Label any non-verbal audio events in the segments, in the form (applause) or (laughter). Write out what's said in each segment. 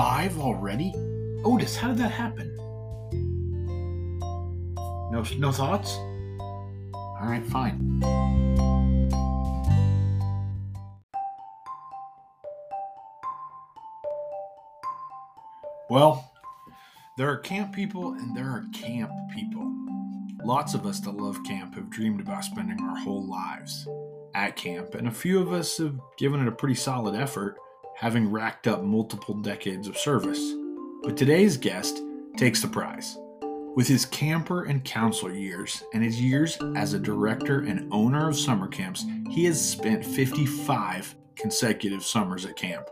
five already? Otis, how did that happen? No, no thoughts? All right, fine. Well, there are camp people and there are camp people. Lots of us that love camp have dreamed about spending our whole lives at camp, and a few of us have given it a pretty solid effort, having racked up multiple decades of service. But today's guest takes the prize. With his camper and counselor years and his years as a director and owner of summer camps, he has spent 55 consecutive summers at camp,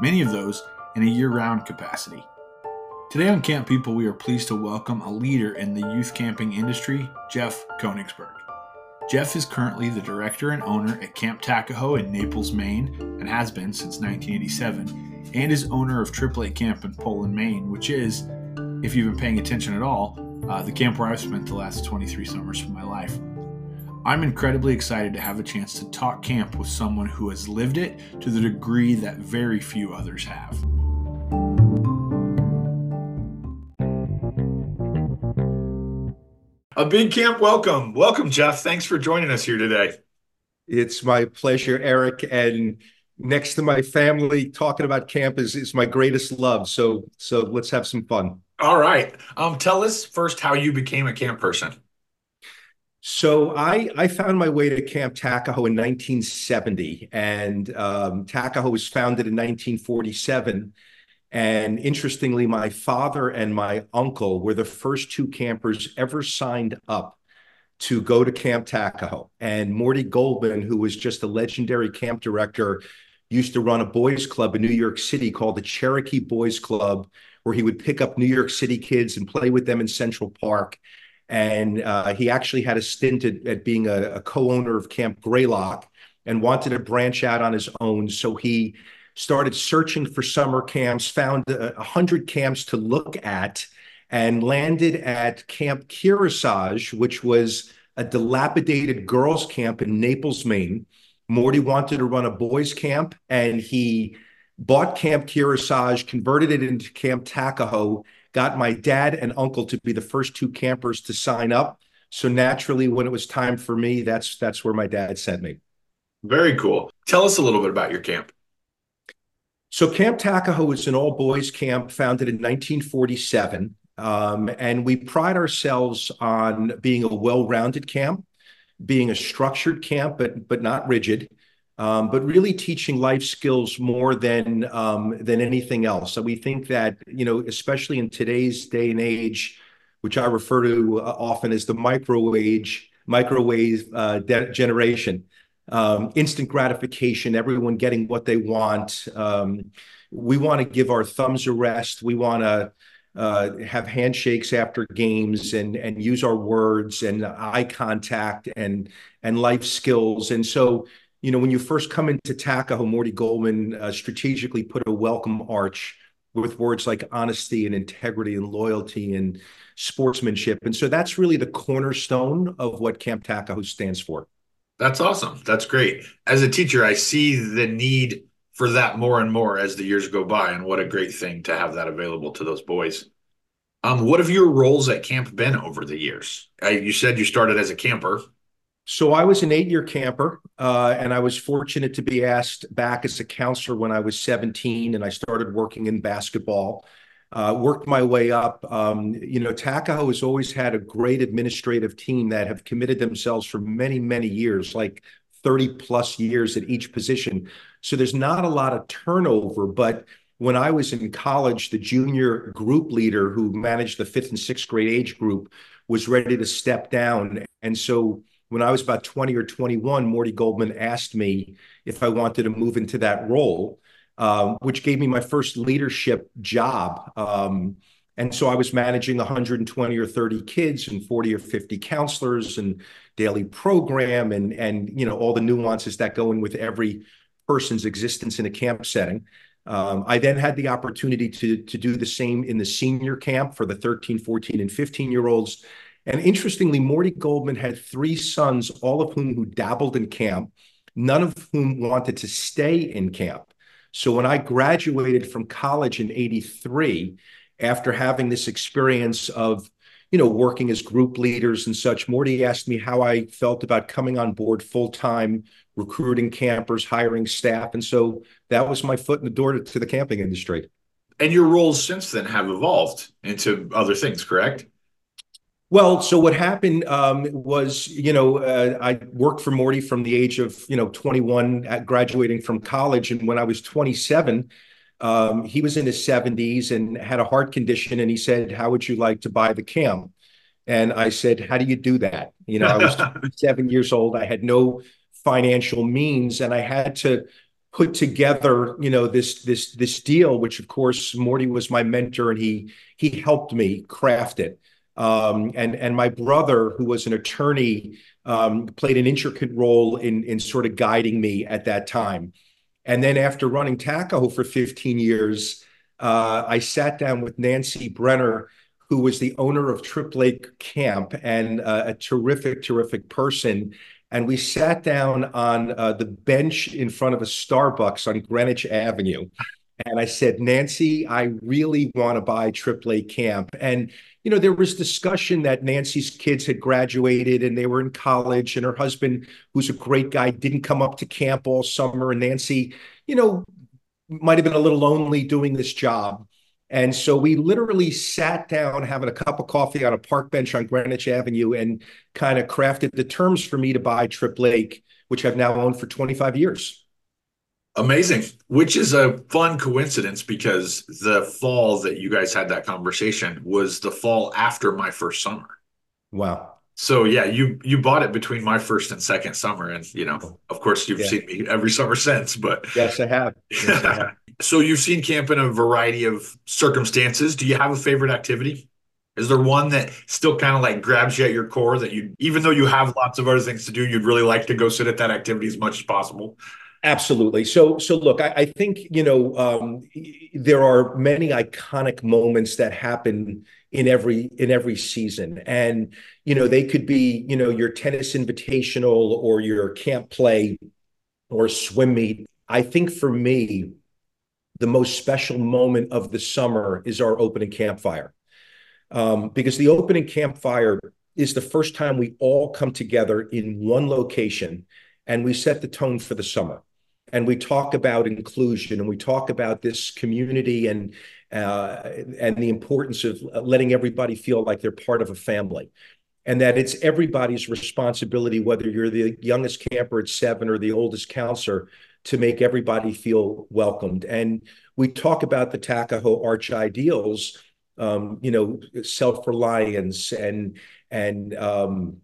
many of those in a year round capacity. Today on Camp People, we are pleased to welcome a leader in the youth camping industry, Jeff Konigsberg. Jeff is currently the director and owner at Camp Takajo in Naples, Maine, and has been since 1987, and is owner of Tripp Lake Camp in Poland, Maine, which is, if you've been paying attention at all, uh, the camp where I've spent the last 23 summers of my life. I'm incredibly excited to have a chance to talk camp with someone who has lived it to the degree that very few others have. A big camp welcome. Welcome, Jeff. Thanks for joining us here today. It's my pleasure, Eric. And next to my family, talking about camp is, is my greatest love. So so let's have some fun. All right. Um, tell us first how you became a camp person. So I I found my way to Camp Takajo in 1970, and um, Takajo was founded in 1947. And interestingly, my father and my uncle were the first two campers ever signed up to go to Camp Takajo. And Morty Goldman, who was just a legendary camp director, used to run a boys club in New York City called the Cherokee Boys Club, where he would pick up New York City kids and play with them in Central Park. And uh, he actually had a stint at, at being a, a co owner of Camp Greylock and wanted to branch out on his own. So he started searching for summer camps, found a hundred camps to look at, and landed at Camp Kearsarge, which was a dilapidated girls' camp in Naples, Maine. Morty wanted to run a boys' camp, and he bought Camp Kearsarge, converted it into Camp Takajo, got my dad and uncle to be the first two campers to sign up. So naturally, when it was time for me, that's that's where my dad sent me. Very cool. Tell us a little bit about your camp. So Camp Takajo is an all boys camp founded in 1947. Um, and we pride ourselves on being a well rounded camp, being a structured camp, but, but not rigid. Um, but really teaching life skills more than um, than anything else. So we think that you know, especially in today's day and age, which I refer to uh, often as the microwave microwave uh, de- generation, um, instant gratification, everyone getting what they want. Um, we want to give our thumbs a rest. We want to uh, have handshakes after games and and use our words and eye contact and and life skills. And so, you know, when you first come into Takajo, Morty Goldman uh, strategically put a welcome arch with words like honesty and integrity and loyalty and sportsmanship. And so that's really the cornerstone of what Camp Takajo stands for. That's awesome. That's great. As a teacher, I see the need for that more and more as the years go by, and what a great thing to have that available to those boys. Um, what have your roles at camp been over the years? You said you started as a camper. So I was an eight-year camper, uh, and I was fortunate to be asked back as a counselor when I was 17, and I started working in basketball uh, worked my way up. Um, you know, Takajo has always had a great administrative team that have committed themselves for many, many years, like 30 plus years at each position. So there's not a lot of turnover. But when I was in college, the junior group leader who managed the fifth and sixth grade age group was ready to step down. And so when I was about 20 or 21, Morty Goldman asked me if I wanted to move into that role um, which gave me my first leadership job. Um, and so I was managing 120 or 30 kids and 40 or 50 counselors and daily program and and you know all the nuances that go in with every person's existence in a camp setting. Um, I then had the opportunity to to do the same in the senior camp for the 13, 14, and 15 year olds. And interestingly, Morty Goldman had three sons, all of whom who dabbled in camp, none of whom wanted to stay in camp. So when I graduated from college in 83, after having this experience of you know, working as group leaders and such, Morty asked me how I felt about coming on board full time, recruiting campers, hiring staff. And so that was my foot in the door to, to the camping industry. And your roles since then have evolved into other things, correct? Well, so what happened um, was, you know, uh, I worked for Morty from the age of, you know, 21, at graduating from college. And when I was 27, um, he was in his 70s and had a heart condition. And he said, How would you like to buy the cam? And I said, How do you do that? You know, I was (laughs) seven years old. I had no financial means and I had to put together you know this this this deal which of course morty was my mentor and he he helped me craft it um, and and my brother who was an attorney um, played an intricate role in in sort of guiding me at that time and then after running Takajo for 15 years, uh, I sat down with Nancy Brenner, who was the owner of Tripp Lake Camp and uh, a terrific, terrific person. And we sat down on uh, the bench in front of a Starbucks on Greenwich Avenue. And I said, Nancy, I really want to buy Lake Camp. And you know, there was discussion that Nancy's kids had graduated and they were in college, and her husband, who's a great guy, didn't come up to camp all summer. And Nancy, you know, might have been a little lonely doing this job. And so we literally sat down having a cup of coffee on a park bench on Greenwich Avenue and kind of crafted the terms for me to buy Tripp Lake, which I've now owned for 25 years. Amazing, which is a fun coincidence because the fall that you guys had that conversation was the fall after my first summer. Wow. So yeah, you you bought it between my first and second summer, and you know, of course, you've yeah. seen me every summer (laughs) since. But yes, I have. Yes, I have. (laughs) so you've seen camp in a variety of circumstances. Do you have a favorite activity? Is there one that still kind of like grabs you at your core that you, even though you have lots of other things to do, you'd really like to go sit at that activity as much as possible? Absolutely. So, so look, I, I think you know um, there are many iconic moments that happen in every in every season, and you know they could be you know your tennis invitational or your camp play or swim meet. I think for me, the most special moment of the summer is our opening campfire, um, because the opening campfire is the first time we all come together in one location and we set the tone for the summer and we talk about inclusion and we talk about this community and uh, and the importance of letting everybody feel like they're part of a family and that it's everybody's responsibility whether you're the youngest camper at seven or the oldest counselor to make everybody feel welcomed. And we talk about the Takajo arch ideals um, you know self-reliance and and um,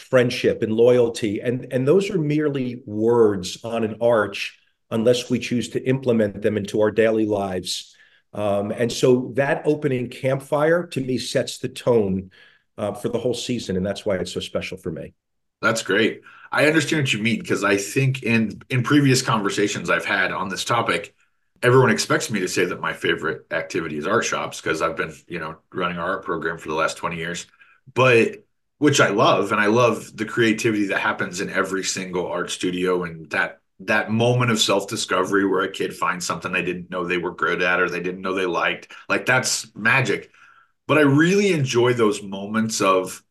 friendship and loyalty. And, and those are merely words on an arch unless we choose to implement them into our daily lives. Um, and so that opening campfire to me sets the tone uh, for the whole season. And that's why it's so special for me. That's great. I understand what you mean because I think in in previous conversations I've had on this topic, everyone expects me to say that my favorite activity is art shops because I've been, you know, running our art program for the last 20 years. But which I love, and I love the creativity that happens in every single art studio, and that that moment of self discovery where a kid finds something they didn't know they were good at or they didn't know they liked. Like that's magic. But I really enjoy those moments of,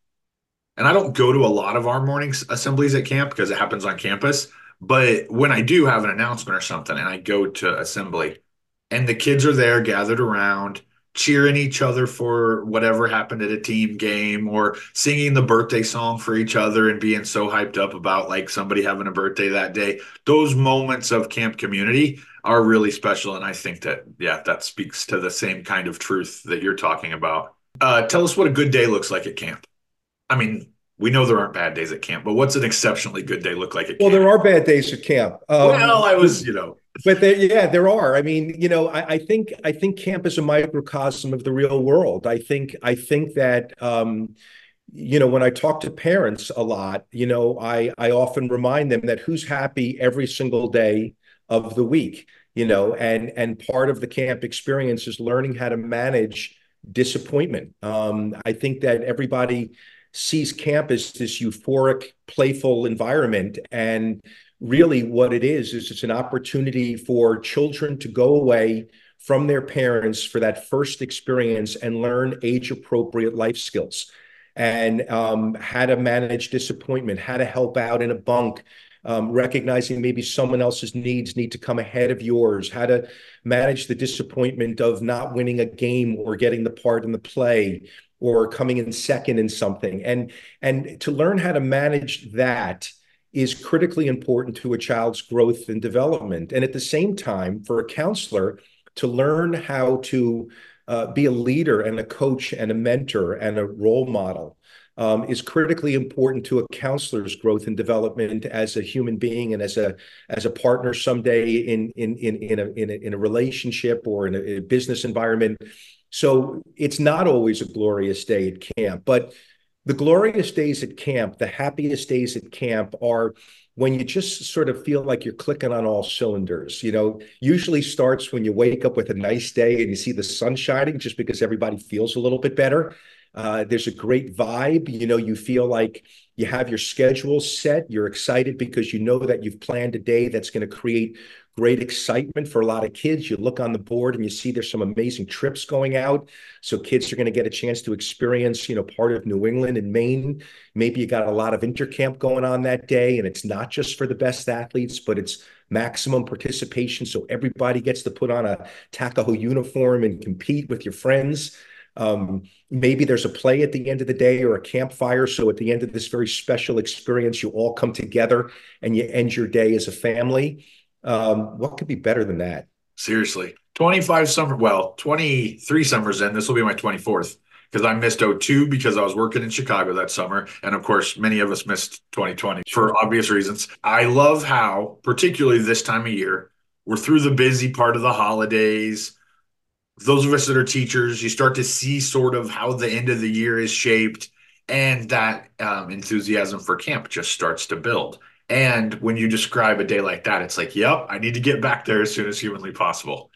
and I don't go to a lot of our morning assemblies at camp because it happens on campus. But when I do have an announcement or something and I go to assembly and the kids are there gathered around cheering each other for whatever happened at a team game or singing the birthday song for each other and being so hyped up about like somebody having a birthday that day those moments of camp community are really special and i think that yeah that speaks to the same kind of truth that you're talking about uh, tell us what a good day looks like at camp i mean we know there aren't bad days at camp, but what's an exceptionally good day look like at well, camp? Well, there are bad days at camp. Um, well, I was, you know, but there, yeah, there are. I mean, you know, I, I, think I think camp is a microcosm of the real world. I think I think that um, you know when I talk to parents a lot, you know, I I often remind them that who's happy every single day of the week, you know, and and part of the camp experience is learning how to manage disappointment. Um, I think that everybody sees camp as this euphoric, playful environment. And really what it is is it's an opportunity for children to go away from their parents for that first experience and learn age appropriate life skills and um, how to manage disappointment, how to help out in a bunk, um, recognizing maybe someone else's needs need to come ahead of yours, how to manage the disappointment of not winning a game or getting the part in the play or coming in second in something. And, and to learn how to manage that is critically important to a child's growth and development. And at the same time, for a counselor to learn how to uh, be a leader and a coach and a mentor and a role model um, is critically important to a counselor's growth and development as a human being and as a as a partner someday in in in in a in a, in a relationship or in a, in a business environment. So it's not always a glorious day at camp, but the glorious days at camp, the happiest days at camp are when you just sort of feel like you're clicking on all cylinders. You know, usually starts when you wake up with a nice day and you see the sun shining just because everybody feels a little bit better. Uh, there's a great vibe. You know, you feel like you have your schedule set. You're excited because you know that you've planned a day that's going to create great excitement for a lot of kids. You look on the board and you see there's some amazing trips going out. So kids are going to get a chance to experience, you know, part of New England and Maine. Maybe you got a lot of intercamp going on that day, and it's not just for the best athletes, but it's maximum participation. So everybody gets to put on a Takajo uniform and compete with your friends. Um, maybe there's a play at the end of the day or a campfire. So at the end of this very special experience, you all come together and you end your day as a family. Um, what could be better than that? Seriously. 25 summer, well, 23 summers in. This will be my 24th because I missed 02 because I was working in Chicago that summer. And of course, many of us missed 2020 for obvious reasons. I love how, particularly this time of year, we're through the busy part of the holidays. Those of us that are teachers, you start to see sort of how the end of the year is shaped, and that um, enthusiasm for camp just starts to build. And when you describe a day like that, it's like, yep, I need to get back there as soon as humanly possible.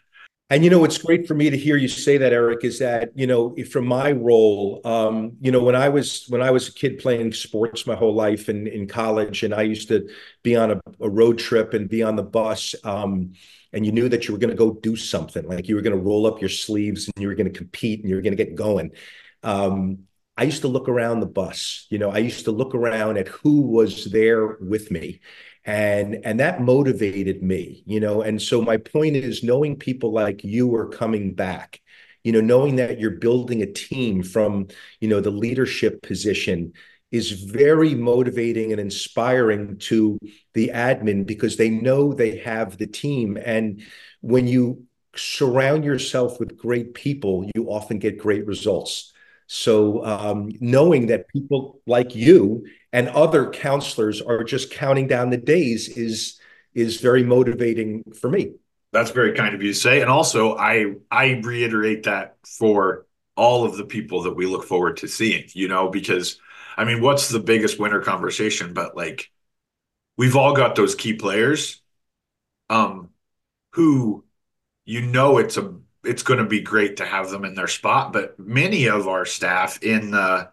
And you know what's great for me to hear you say that, Eric, is that you know from my role, um, you know when I was when I was a kid playing sports my whole life in in college, and I used to be on a, a road trip and be on the bus, um, and you knew that you were going to go do something, like you were going to roll up your sleeves and you were going to compete and you were going to get going. Um, I used to look around the bus. You know, I used to look around at who was there with me. And and that motivated me, you know. And so my point is knowing people like you are coming back, you know, knowing that you're building a team from, you know, the leadership position is very motivating and inspiring to the admin because they know they have the team. And when you surround yourself with great people, you often get great results. So um, knowing that people like you and other counselors are just counting down the days is is very motivating for me. That's very kind of you to say. And also I I reiterate that for all of the people that we look forward to seeing, you know, because I mean, what's the biggest winner conversation? But like we've all got those key players um who you know it's a it's going to be great to have them in their spot. But many of our staff in the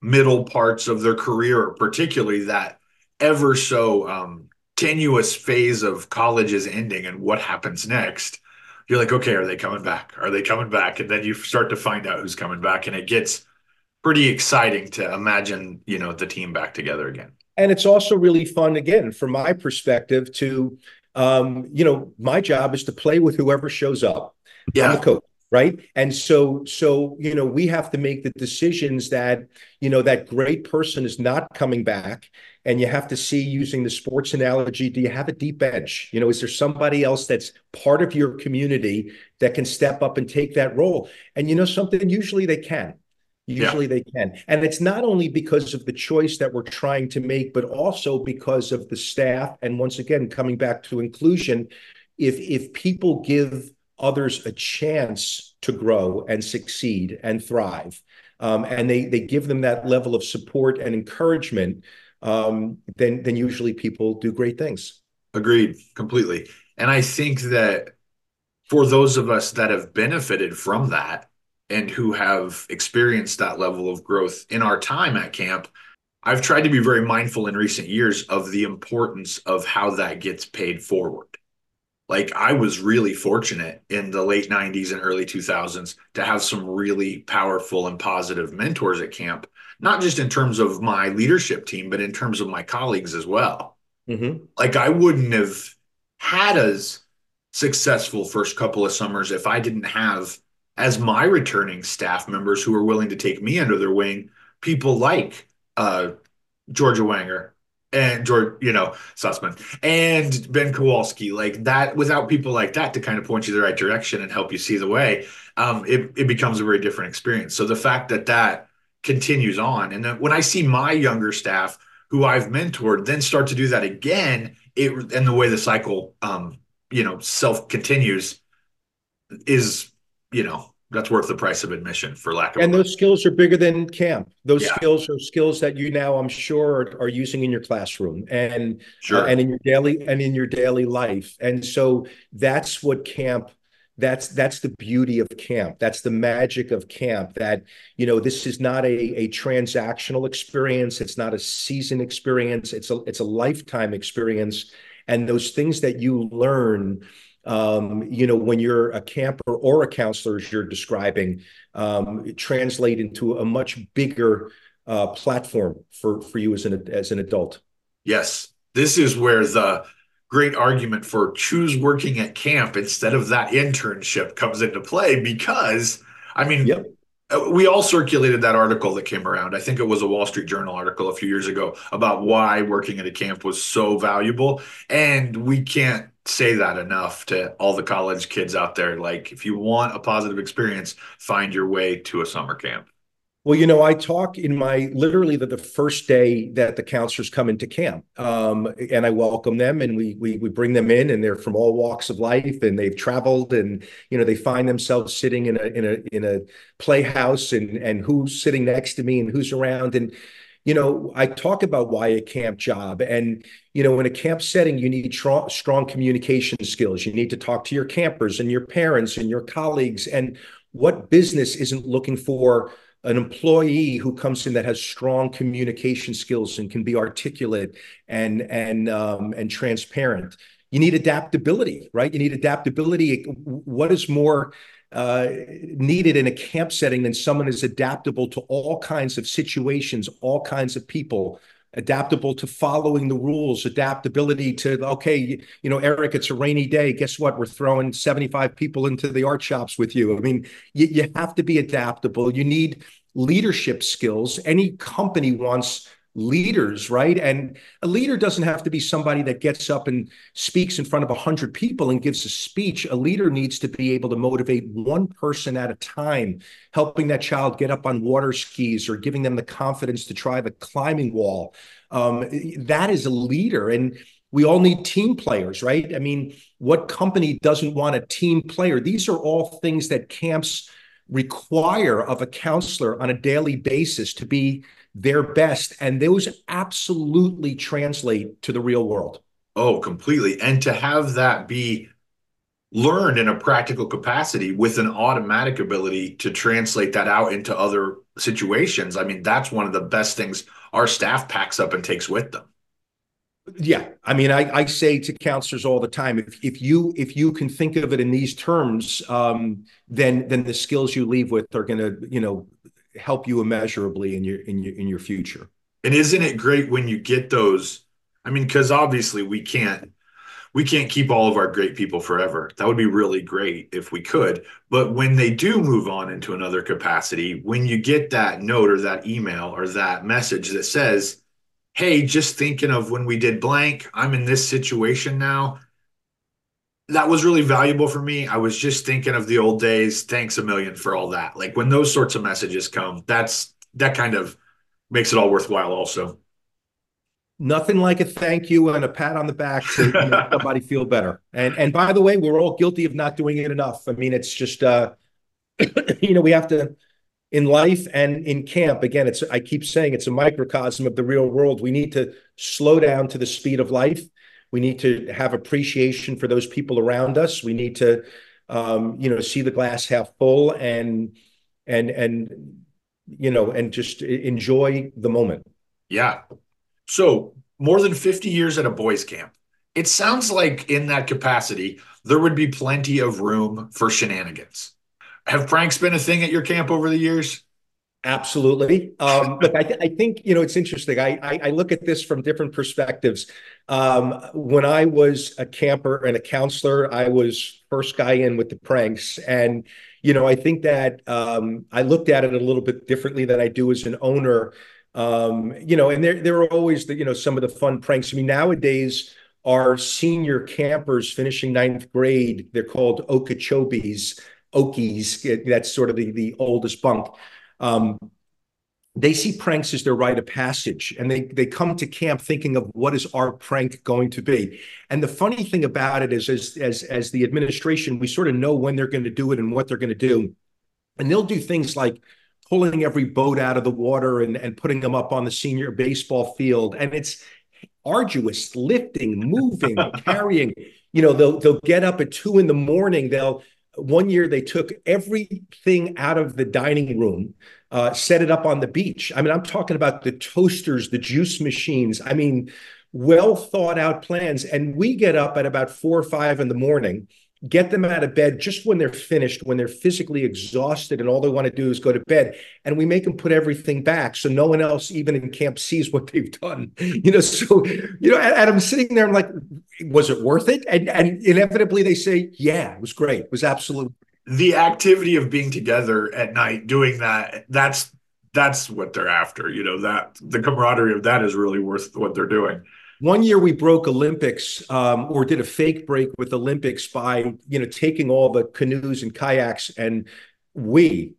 middle parts of their career, particularly that ever so um, tenuous phase of college is ending and what happens next, you're like, okay, are they coming back? Are they coming back? And then you start to find out who's coming back, and it gets pretty exciting to imagine, you know, the team back together again. And it's also really fun, again, from my perspective, to um, you know, my job is to play with whoever shows up yeah. I'm the coach right? And so so you know we have to make the decisions that you know that great person is not coming back and you have to see using the sports analogy do you have a deep bench you know is there somebody else that's part of your community that can step up and take that role? And you know something usually they can. Usually yeah. they can. And it's not only because of the choice that we're trying to make but also because of the staff and once again coming back to inclusion if if people give others a chance to grow and succeed and thrive. Um, and they they give them that level of support and encouragement, um, then then usually people do great things. Agreed, completely. And I think that for those of us that have benefited from that and who have experienced that level of growth in our time at camp, I've tried to be very mindful in recent years of the importance of how that gets paid forward. Like I was really fortunate in the late 90s and early 2000s to have some really powerful and positive mentors at camp, not just in terms of my leadership team, but in terms of my colleagues as well. Mm-hmm. Like I wouldn't have had as successful first couple of summers if I didn't have as my returning staff members who are willing to take me under their wing, people like uh, Georgia Wanger and George, you know, Sussman and Ben Kowalski, like that, without people like that to kind of point you the right direction and help you see the way, um, it, it becomes a very different experience. So the fact that that continues on, and then when I see my younger staff who I've mentored then start to do that again, it and the way the cycle, um, you know, self continues is you know that's worth the price of admission for lack of and those skills are bigger than camp. Those yeah. skills are skills that you now i'm sure are, are using in your classroom and sure. Uh, and in your daily and in your daily life. And so that's what camp that's that's the beauty of camp. That's the magic of camp that you know this is not a, a transactional experience. It's not a season experience. It's a it's a lifetime experience. And those things that you learn um, you know, when you're a camper or a counselor, as you're describing, um, translate into a much bigger uh, platform for for you as an as an adult. Yes, this is where the great argument for choose working at camp instead of that internship comes into play because I mean. Yep. Uh, we all circulated that article that came around. I think it was a Wall Street Journal article a few years ago about why working at a camp was so valuable. And we can't say that enough to all the college kids out there. Like, if you want a positive experience, find your way to a summer camp. Well, you know, I talk in my literally the, the first day that the counselors come into camp, um, and I welcome them, and we, we we bring them in, and they're from all walks of life, and they've traveled, and you know, they find themselves sitting in a in a in a playhouse, and and who's sitting next to me, and who's around, and you know, I talk about why a camp job. And, you know, in a camp setting, you need tr- strong communication skills. You need to talk to your campers and your parents and your colleagues. And what business isn't looking for an employee who comes in that has strong communication skills and can be articulate and and um, and transparent? You need adaptability, right? You need adaptability. What is more uh, needed in a camp setting than someone is adaptable to all kinds of situations, all kinds of people, adaptable to following the rules, adaptability to, okay, you know, Eric, it's a rainy day. Guess what? We're throwing 75 people into the art shops with you. I mean, you, you have to be adaptable. You need leadership skills. Any company wants leaders, right? And a leader doesn't have to be somebody that gets up and speaks in front of 100 people and gives a speech. A leader needs to be able to motivate one person at a time, helping that child get up on water skis or giving them the confidence to try the climbing wall. Um, that is a leader. And we all need team players, right? I mean, what company doesn't want a team player? These are all things that camps require of a counselor on a daily basis to be their best. And those absolutely translate to the real world. Oh, completely. And to have that be learned in a practical capacity with an automatic ability to translate that out into other situations. I mean, that's one of the best things our staff packs up and takes with them. Yeah, I mean, I, I say to counselors all the time, if if you if you can think of it in these terms, um, then then the skills you leave with are going to you know help you immeasurably in your in your in your future. And isn't it great when you get those? I mean, because obviously we can't we can't keep all of our great people forever. That would be really great if we could. But when they do move on into another capacity, when you get that note or that email or that message that says, Hey, just thinking of when we did blank, I'm in this situation now that was really valuable for me. I was just thinking of the old days. Thanks a million for all that. Like when those sorts of messages come, that's that kind of makes it all worthwhile also. Nothing like a thank you and a pat on the back to make somebody feel better. And and by the way, we're all guilty of not doing it enough. I mean, it's just uh (coughs) you know, we have to in life and in camp again it's i keep saying it's a microcosm of the real world we need to slow down to the speed of life we need to have appreciation for those people around us. We need to, um, you know, see the glass half full and and and you know and just enjoy the moment. Yeah. So more than 50 years at a boys' camp. It sounds like in that capacity, there would be plenty of room for shenanigans. Have pranks been a thing at your camp over the years? Absolutely. Um, look, I, th- I, think you know it's interesting. I, I, I look at this from different perspectives. Um, when I was a camper and a counselor, I was first guy in with the pranks, and you know I think that um, I looked at it a little bit differently than I do as an owner. Um, you know, and there there are always the you know some of the fun pranks. I mean, nowadays our senior campers finishing ninth grade, they're called Okeechobees. Okies, that's sort of the, the oldest bunk. Um, they see pranks as their rite of passage and they they come to camp thinking of what is our prank going to be. And the funny thing about it is as as as the administration we sort of know when they're going to do it and what they're going to do. And they'll do things like pulling every boat out of the water and and putting them up on the senior baseball field. And it's arduous lifting moving (laughs) carrying. You know they'll they'll get up at two in the morning they'll one year they took everything out of the dining room, uh, set it up on the beach. I mean, I'm talking about the toasters, the juice machines. I mean, well thought out plans. And we get up at about four or five in the morning get them out of bed just when they're finished, when they're physically exhausted and all they want to do is go to bed. And we make them put everything back so no one else, even in camp, sees what they've done. (laughs) You know, so, you know, and, and I'm sitting there, I'm like, was it worth it? And, and inevitably they say, yeah, it was great. It was absolutely. The activity of being together at night, doing that, that's that's what they're after. You know, that the camaraderie of that is really worth what they're doing. One year we broke Olympics, um, or did a fake break with Olympics by you know taking all the canoes and kayaks, and we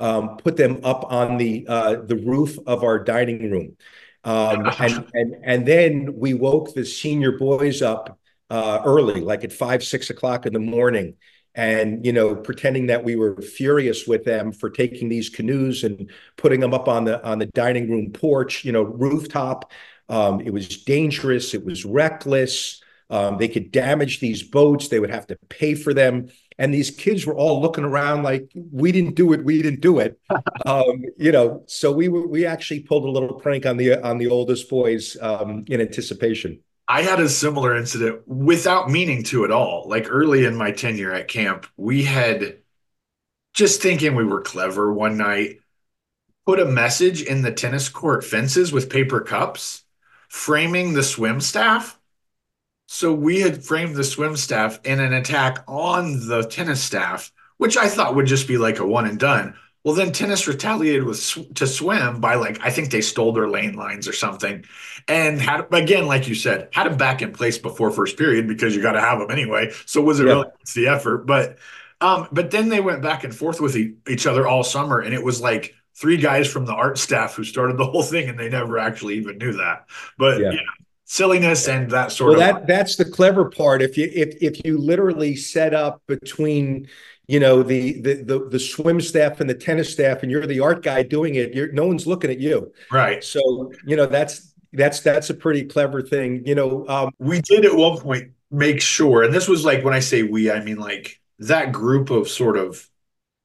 um, put them up on the uh, the roof of our dining room, um, (laughs) and and and then we woke the senior boys up uh, early, like at five six o'clock in the morning, and you know pretending that we were furious with them for taking these canoes and putting them up on the on the dining room porch, you know rooftop. Um, it was dangerous. It was reckless. Um, they could damage these boats. They would have to pay for them. And these kids were all looking around like, we didn't do it. We didn't do it. (laughs) um, you know, so we were, we actually pulled a little prank on the on the oldest boys um, in anticipation. I had a similar incident without meaning to at all. Like early in my tenure at camp, we had just thinking we were clever one night, put a message in the tennis court fences with paper cups framing the swim staff. So we had framed the swim staff in an attack on the tennis staff, which I thought would just be like a one and done. Well, then tennis retaliated with sw- to swim by like I think they stole their lane lines or something, and had again like you said had them back in place before first period because you got to have them anyway. So was it yeah. really the effort? But um, but then they went back and forth with e- each other all summer, and it was like three guys from the art staff who started the (laughs) whole thing and they never actually even knew that. But yeah. yeah silliness and that sort well, of that that's the clever part. If you if if you literally set up between you know the, the the the swim staff and the tennis staff and you're the art guy doing it you're no one's looking at you right so you know that's that's that's a pretty clever thing you know um, we did at one point make sure and this was like when i say we i mean like that group of sort of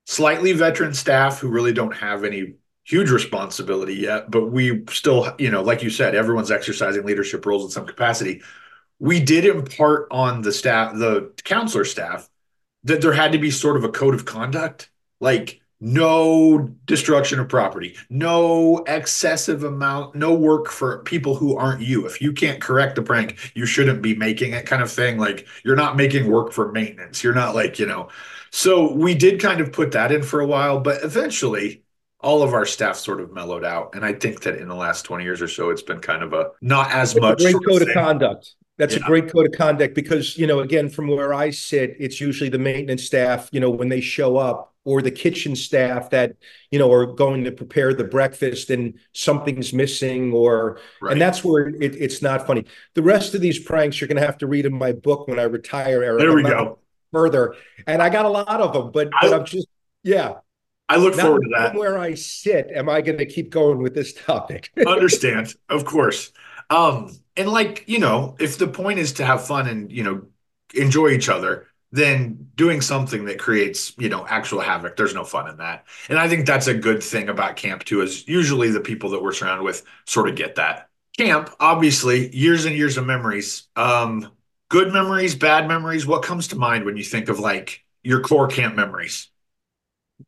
slightly veteran staff who really don't have any huge responsibility yet, but we still, you know, like you said, everyone's exercising leadership roles in some capacity. We did impart on the staff, the counselor staff, that there had to be sort of a code of conduct, like no destruction of property, no excessive amount, no work for people who aren't you. If you can't correct the prank, you shouldn't be making it kind of thing. Like you're not making work for maintenance. You're not like, you know, so we did kind of put that in for a while, but eventually all of our staff sort of mellowed out. And I think that in the last 20 years or so, it's been kind of a not as That's much. great code of conduct. That's yeah. a great code of conduct because, you know, again, from where I sit, it's usually the maintenance staff, you know, when they show up or the kitchen staff that, you know, are going to prepare the breakfast and something's missing or, right. and that's where it, it's not funny. The rest of these pranks, you're going to have to read in my book when I retire. Eric. There we go further. And I got a lot of them, but, but I, am just, yeah. I look Not forward to that. Where I sit, am I going to keep going with this topic? (laughs) Understand, of course. Um, and like, you know, if the point is to have fun and, you know, enjoy each other, than doing something that creates, you know, actual havoc. There's no fun in that. And I think that's a good thing about camp too, is usually the people that we're surrounded with sort of get that. Camp, obviously, years and years of memories. Um, good memories, bad memories. What comes to mind when you think of like your core camp memories?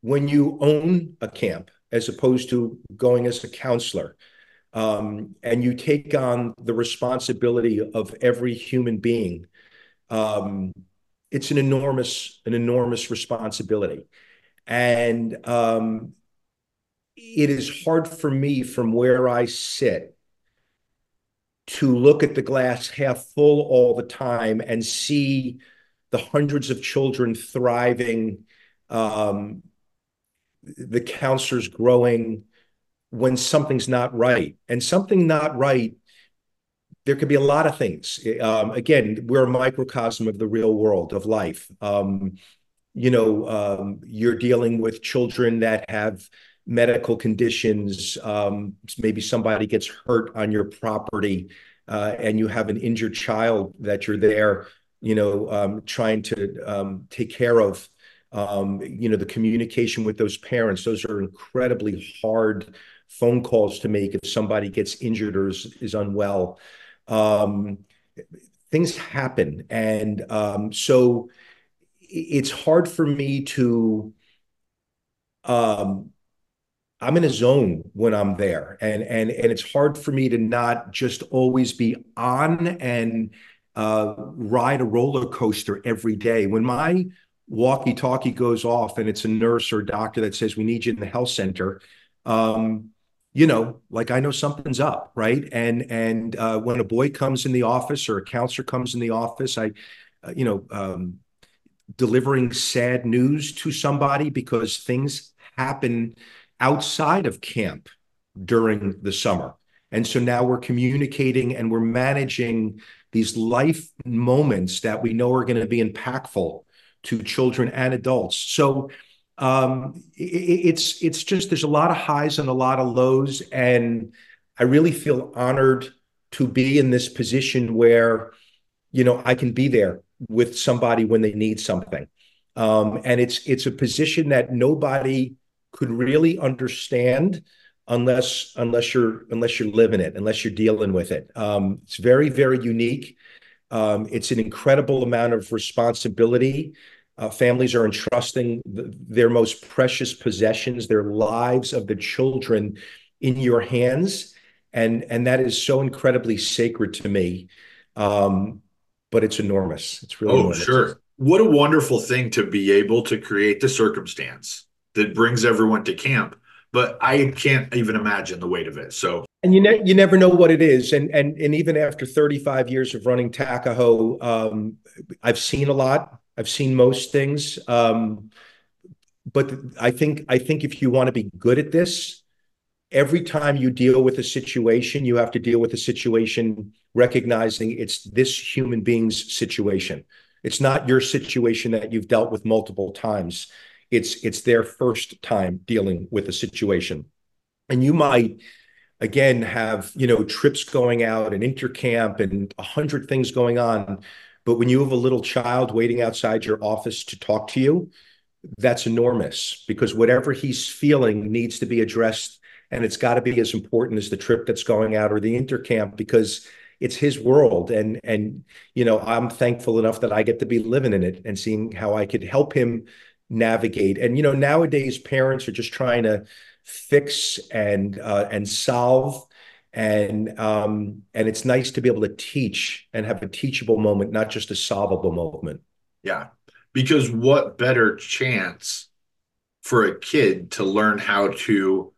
When you own a camp, as opposed to going as a counselor, um, and you take on the responsibility of every human being, um, it's an enormous, an enormous responsibility. And um, it is hard for me from where I sit to look at the glass half full all the time and see the hundreds of children thriving, um, the counselors growing when something's not right. And something not right, there could be a lot of things. Um, again, we're a microcosm of the real world of life. Um, you know, um, you're dealing with children that have medical conditions. Um, maybe somebody gets hurt on your property, uh, and you have an injured child that you're there, you know, um, trying to um, take care of. You know, the communication with those parents; those are incredibly hard phone calls to make if somebody gets injured or is, is unwell. Um, things happen, and um, so it's hard for me to um, I'm in a zone when I'm there, and and and it's hard for me to not just always be on and uh, ride a roller coaster every day. When my walkie-talkie goes off and it's a nurse or a doctor that says we need you in the health center, um, you know, like I know something's up, right? And and uh, when a boy comes in the office or a counselor comes in the office, I, uh, you know, um, delivering sad news to somebody because things happen outside of camp during the summer. And so now we're communicating and we're managing these life moments that we know are going to be impactful to children and adults. So um, it, it's it's just there's a lot of highs and a lot of lows, and I really feel honored to be in this position where you know I can be there with somebody when they need something, um, and it's it's a position that nobody could really understand unless unless you're unless you're living it, unless you're dealing with it. Um, it's very very unique. Um, it's an incredible amount of responsibility. Uh, families are entrusting the, their most precious possessions, their lives of the children, in your hands, and and that is so incredibly sacred to me. Um, but it's enormous. It's really oh enormous. sure. What a wonderful thing to be able to create the circumstance that brings everyone to camp but I can't even imagine the weight of it. So, and you ne- you never know what it is, and and and even after 35 years of running Takajo, um, I've seen a lot. I've seen most things, um, but I think I think if you want to be good at this, every time you deal with a situation, you have to deal with a situation recognizing it's this human being's situation. It's not your situation that you've dealt with multiple times it's it's their first time dealing with a situation and you might again have you know trips going out and intercamp and a hundred things going on but when you have a little child waiting outside your office to talk to you that's enormous because whatever he's feeling needs to be addressed and it's got to be as important as the trip that's going out or the intercamp because it's his world and and you know i'm thankful enough that i get to be living in it and seeing how i could help him navigate. And you know, nowadays parents are just trying to fix and uh, and solve, and um, and it's nice to be able to teach and have a teachable moment, not just a solvable moment. Yeah, because what better chance for a kid to learn how to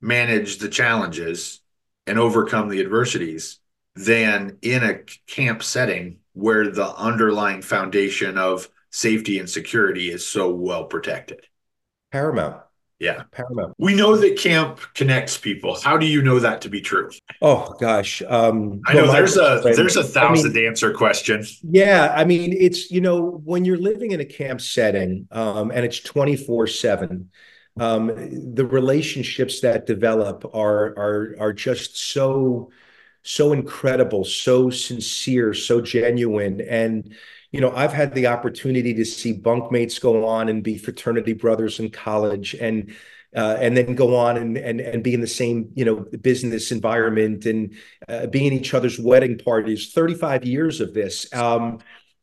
manage the challenges and overcome the adversities than in a camp setting where the underlying foundation of safety and security is so well protected. Paramount. Yeah. Paramount. We know that camp connects people. How do you know that to be true? Oh gosh. Um I know well, there's a there's a thousand I mean, answer question. Yeah. I mean, it's you know, when you're living in a camp setting, um, and it's 24-7, um, the relationships that develop are are are just so so incredible, so sincere, so genuine. And, you know, I've had the opportunity to see bunkmates go on and be fraternity brothers in college and uh, and then go on and, and and be in the same you know business environment and uh, be in each other's wedding parties. 35 years of this. Um,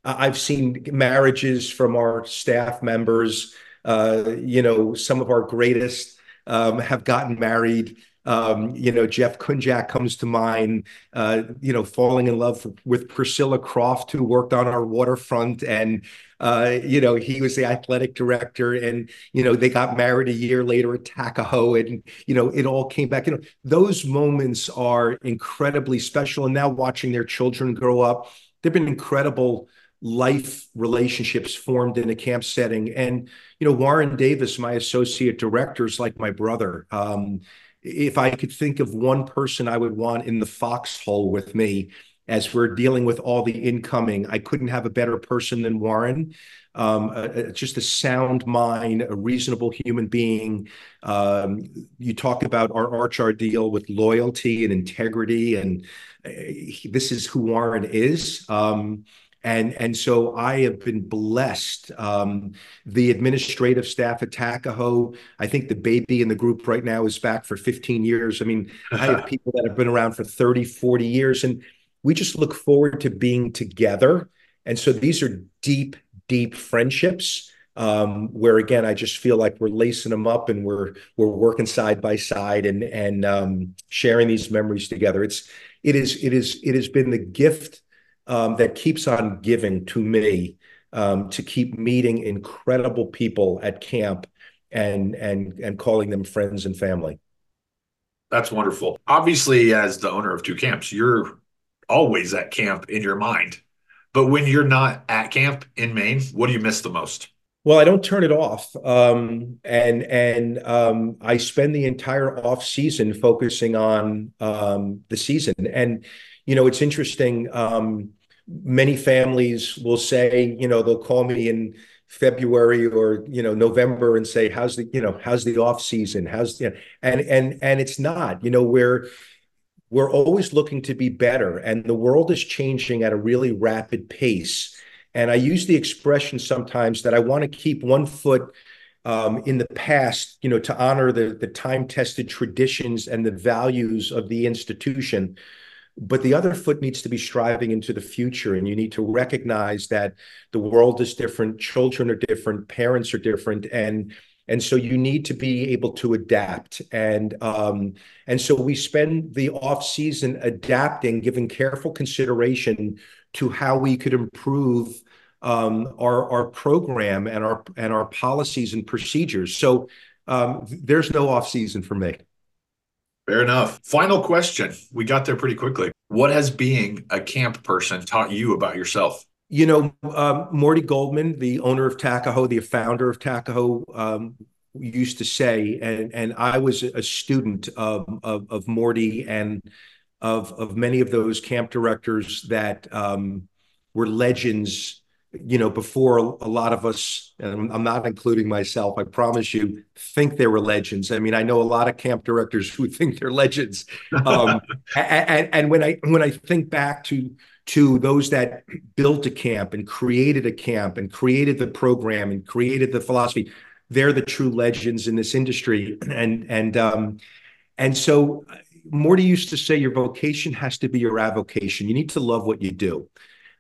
i've seen marriages from our staff members uh, you know some of our greatest um, have gotten married um, you know, Jeff Kunjak comes to mind, uh, you know, falling in love with Priscilla Croft, who worked on our waterfront. And, uh, you know, he was the athletic director. And, you know, they got married a year later at Takajo. And, you know, it all came back. You know, those moments are incredibly special. And now watching their children grow up, they've been incredible life relationships formed in a camp setting. And, you know, Warren Davis, my associate director, is like my brother. Um, if I could think of one person I would want in the foxhole with me as we're dealing with all the incoming, I couldn't have a better person than Warren. Um, uh, just a sound mind, a reasonable human being. Um, you talk about our Archar deal with loyalty and integrity, and uh, this is who Warren is. Um, and and so I have been blessed. Um, the administrative staff at Takajo, I think the baby in the group right now is back for 15 years. I mean, (laughs) I have people that have been around for 30, 40 years, and we just look forward to being together. And so these are deep, deep friendships. Um, where again, I just feel like we're lacing them up and we're we're working side by side and and um, sharing these memories together. It's it is it is it has been the gift that keeps on giving to me um, to keep meeting incredible people at camp and and and calling them friends and family. That's wonderful. Obviously, as the owner of two camps, you're always at camp in your mind. But when you're not at camp in Maine, what do you miss the most? Well, I don't turn it off, um, and and um, I spend the entire off season focusing on um, the season. And you know, it's interesting. Um, many families will say, you know, they'll call me in February or you know November and say, "How's the you know how's the off season? How's the and and and it's not. You know, we're we're always looking to be better, and the world is changing at a really rapid pace. And I use the expression sometimes that I want to keep one foot um, in the past, you know, to honor the the time tested traditions and the values of the institution but the other foot needs to be striving into the future and you need to recognize that the world is different children are different parents are different and and so you need to be able to adapt. And um, and so we spend the off season adapting giving careful consideration to how we could improve um, our our program and our and our policies and procedures. So um, there's no off season for me Fair enough. Final question. We got there pretty quickly. What has being a camp person taught you about yourself? You know, um, Morty Goldman, the owner of Takajo, the founder of Takajo, um, used to say, and and I was a student of of, of Morty and of of many of those camp directors that um, were legends you know, before a lot of us, and I'm not including myself, I promise you, think they were legends. I mean, I know a lot of camp directors (laughs) who think they're legends. Um, (laughs) and, and when I when I think back to to those that built a camp and created a camp and created the program and created the philosophy, they're the true legends in this industry. (clears throat) And and um, and so Morty used to say, your vocation has to be your avocation. You need to love what you do.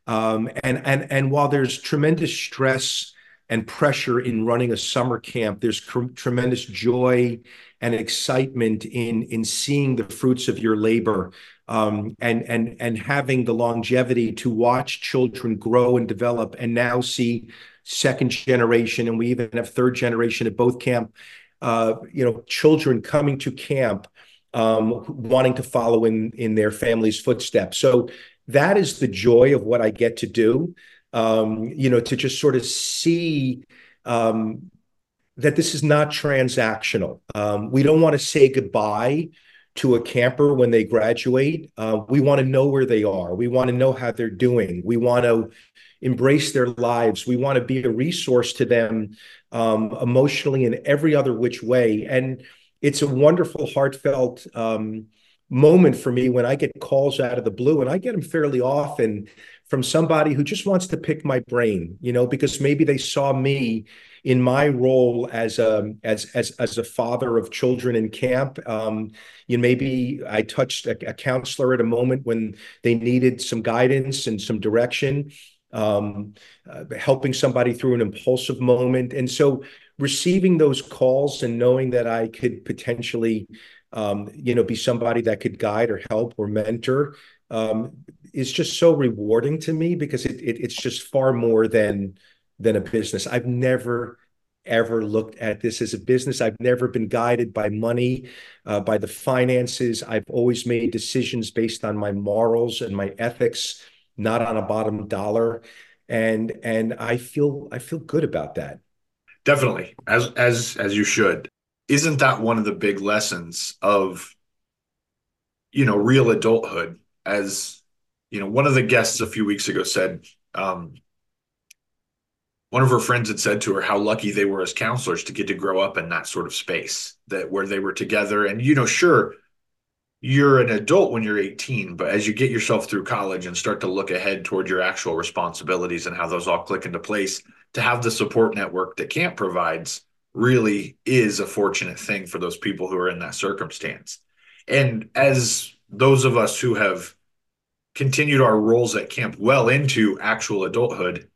Um, and and and while there's tremendous stress and pressure in running a summer camp, there's cr- tremendous joy and excitement in in seeing the fruits of your labor um, and and and having the longevity to watch children grow and develop, and now see second generation, and we even have third generation at both camp. Uh, you know, children coming to camp um, wanting to follow in in their family's footsteps. So that is the joy of what I get to do. Um, you know, to just sort of see um, that this is not transactional. Um, we don't want to say goodbye to a camper when they graduate. Uh, we want to know where they are. We want to know how they're doing. We want to embrace their lives. We want to be a resource to them um, emotionally in every other which way. And it's a wonderful, heartfelt um, moment for me when I get calls out of the blue, and I get them fairly often from somebody who just wants to pick my brain, you know, because maybe they saw me in my role as a as as as a father of children in camp. Um, you know, maybe I touched a, a, counselor at a moment when they needed some guidance and some direction, um, uh, helping somebody through an impulsive moment, and so receiving those calls and knowing that I could potentially, um, you know, be somebody that could guide or help or mentor um, is just so rewarding to me because it, it, it's just far more than than a business. I've never ever looked at this as a business. I've never been guided by money, uh, by the finances. I've always made decisions based on my morals and my ethics, not on a bottom dollar. And and I feel I feel good about that. Definitely, as as as you should. Isn't that one of the big lessons of you know real adulthood? As you know, one of the guests a few weeks ago said, um, one of her friends had said to her how lucky they were as counselors to get to grow up in that sort of space that where they were together and you know sure you're an adult when you're 18 but as you get yourself through college and start to look ahead toward your actual responsibilities and how those all click into place to have the support network that camp provides really is a fortunate thing for those people who are in that circumstance and as those of us who have continued our roles at camp well into actual adulthood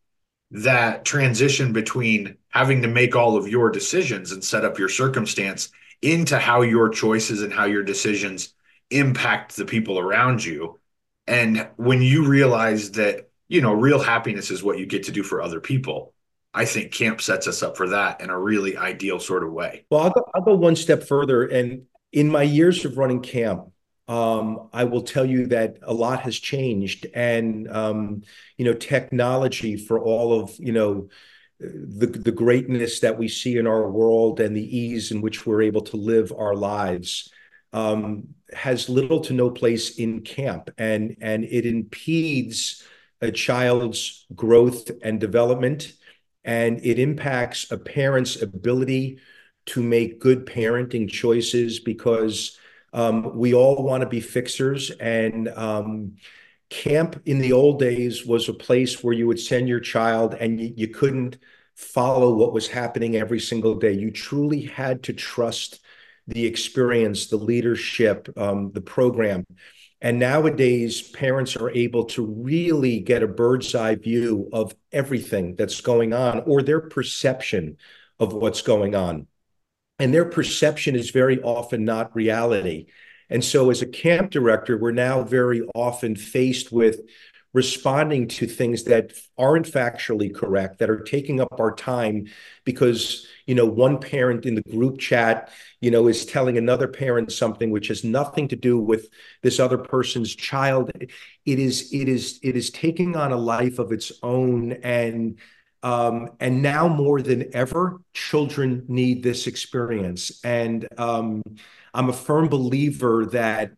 that transition between having to make all of your decisions and set up your circumstance into how your choices and how your decisions impact the people around you. And when you realize that, you know, real happiness is what you get to do for other people, I think camp sets us up for that in a really ideal sort of way. Well, I'll go, I'll go one step further. And in my years of running camp, um, I will tell you that a lot has changed, and um, you know, technology for all of you know the the greatness that we see in our world and the ease in which we're able to live our lives um, has little to no place in camp, and and it impedes a child's growth and development, and it impacts a parent's ability to make good parenting choices because um, we all want to be fixers, and um, camp in the old days was a place where you would send your child and you, you couldn't follow what was happening every single day. You truly had to trust the experience, the leadership, um, the program. And nowadays, parents are able to really get a bird's eye view of everything that's going on or their perception of what's going on and their perception is very often not reality. And so, as a camp director, we're now very often faced with responding to things that aren't factually correct, that are taking up our time because, you know, one parent in the group chat, you know, is telling another parent something which has nothing to do with this other person's child. It is, it is, it is taking on a life of its own. And um, and now more than ever, children need this experience. And um, I'm a firm believer that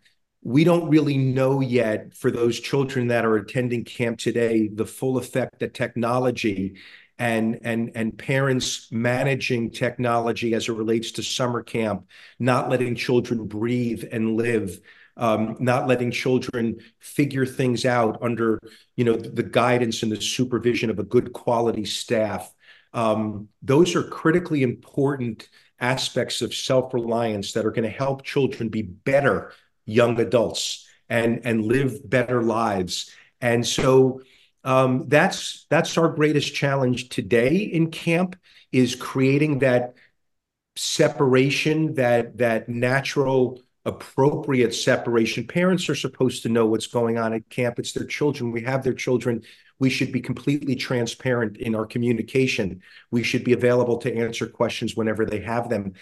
we don't really know yet for those children that are attending camp today the full effect that technology and and and parents managing technology as it relates to summer camp, not letting children breathe and live um, not letting children figure things out under you know the guidance and the supervision of a good quality staff. Um, those are critically important aspects of self-reliance that are going to help children be better young adults and and live better lives. And so um, that's that's our greatest challenge today in camp is creating that separation, that that natural appropriate separation. Parents are supposed to know what's going on at camp. It's their children. We have their children. We should be completely transparent in our communication. We should be available to answer questions whenever they have them.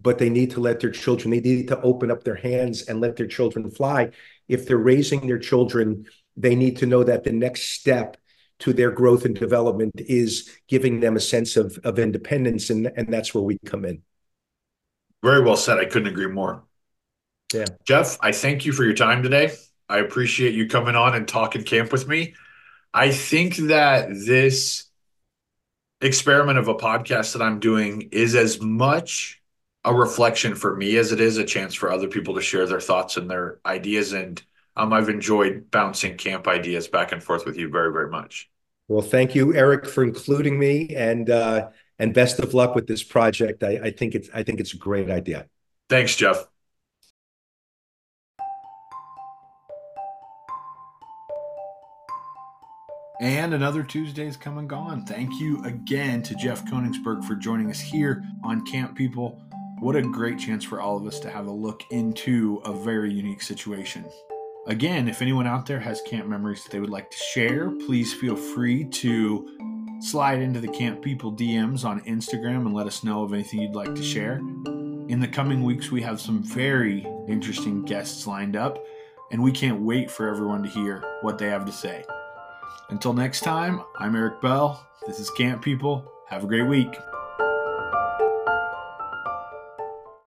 But they need to let their children, they need to open up their hands and let their children fly. If they're raising their children, they need to know that the next step to their growth and development is giving them a sense of, of independence. And, and that's where we come in. Very well said. I couldn't agree more. Yeah. Jeff, I thank you for your time today. I appreciate you coming on and talking camp with me. I think that this experiment of a podcast that I'm doing is as much a reflection for me as it is a chance for other people to share their thoughts and their ideas. And um, I've enjoyed bouncing camp ideas back and forth with you very, very much. Well, thank you, Eric, for including me, and uh, and best of luck with this project. I, I think it's I think it's a great idea. Thanks, Jeff. And another Tuesday's come and gone. Thank you again to Jeff Konigsberg for joining us here on Camp People. What a great chance for all of us to have a look into a very unique situation. Again, if anyone out there has camp memories that they would like to share, please feel free to slide into the Camp People DMs on Instagram and let us know of anything you'd like to share. In the coming weeks, we have some very interesting guests lined up, and we can't wait for everyone to hear what they have to say. Until next time, I'm Eric Bell. This is Camp People. Have a great week.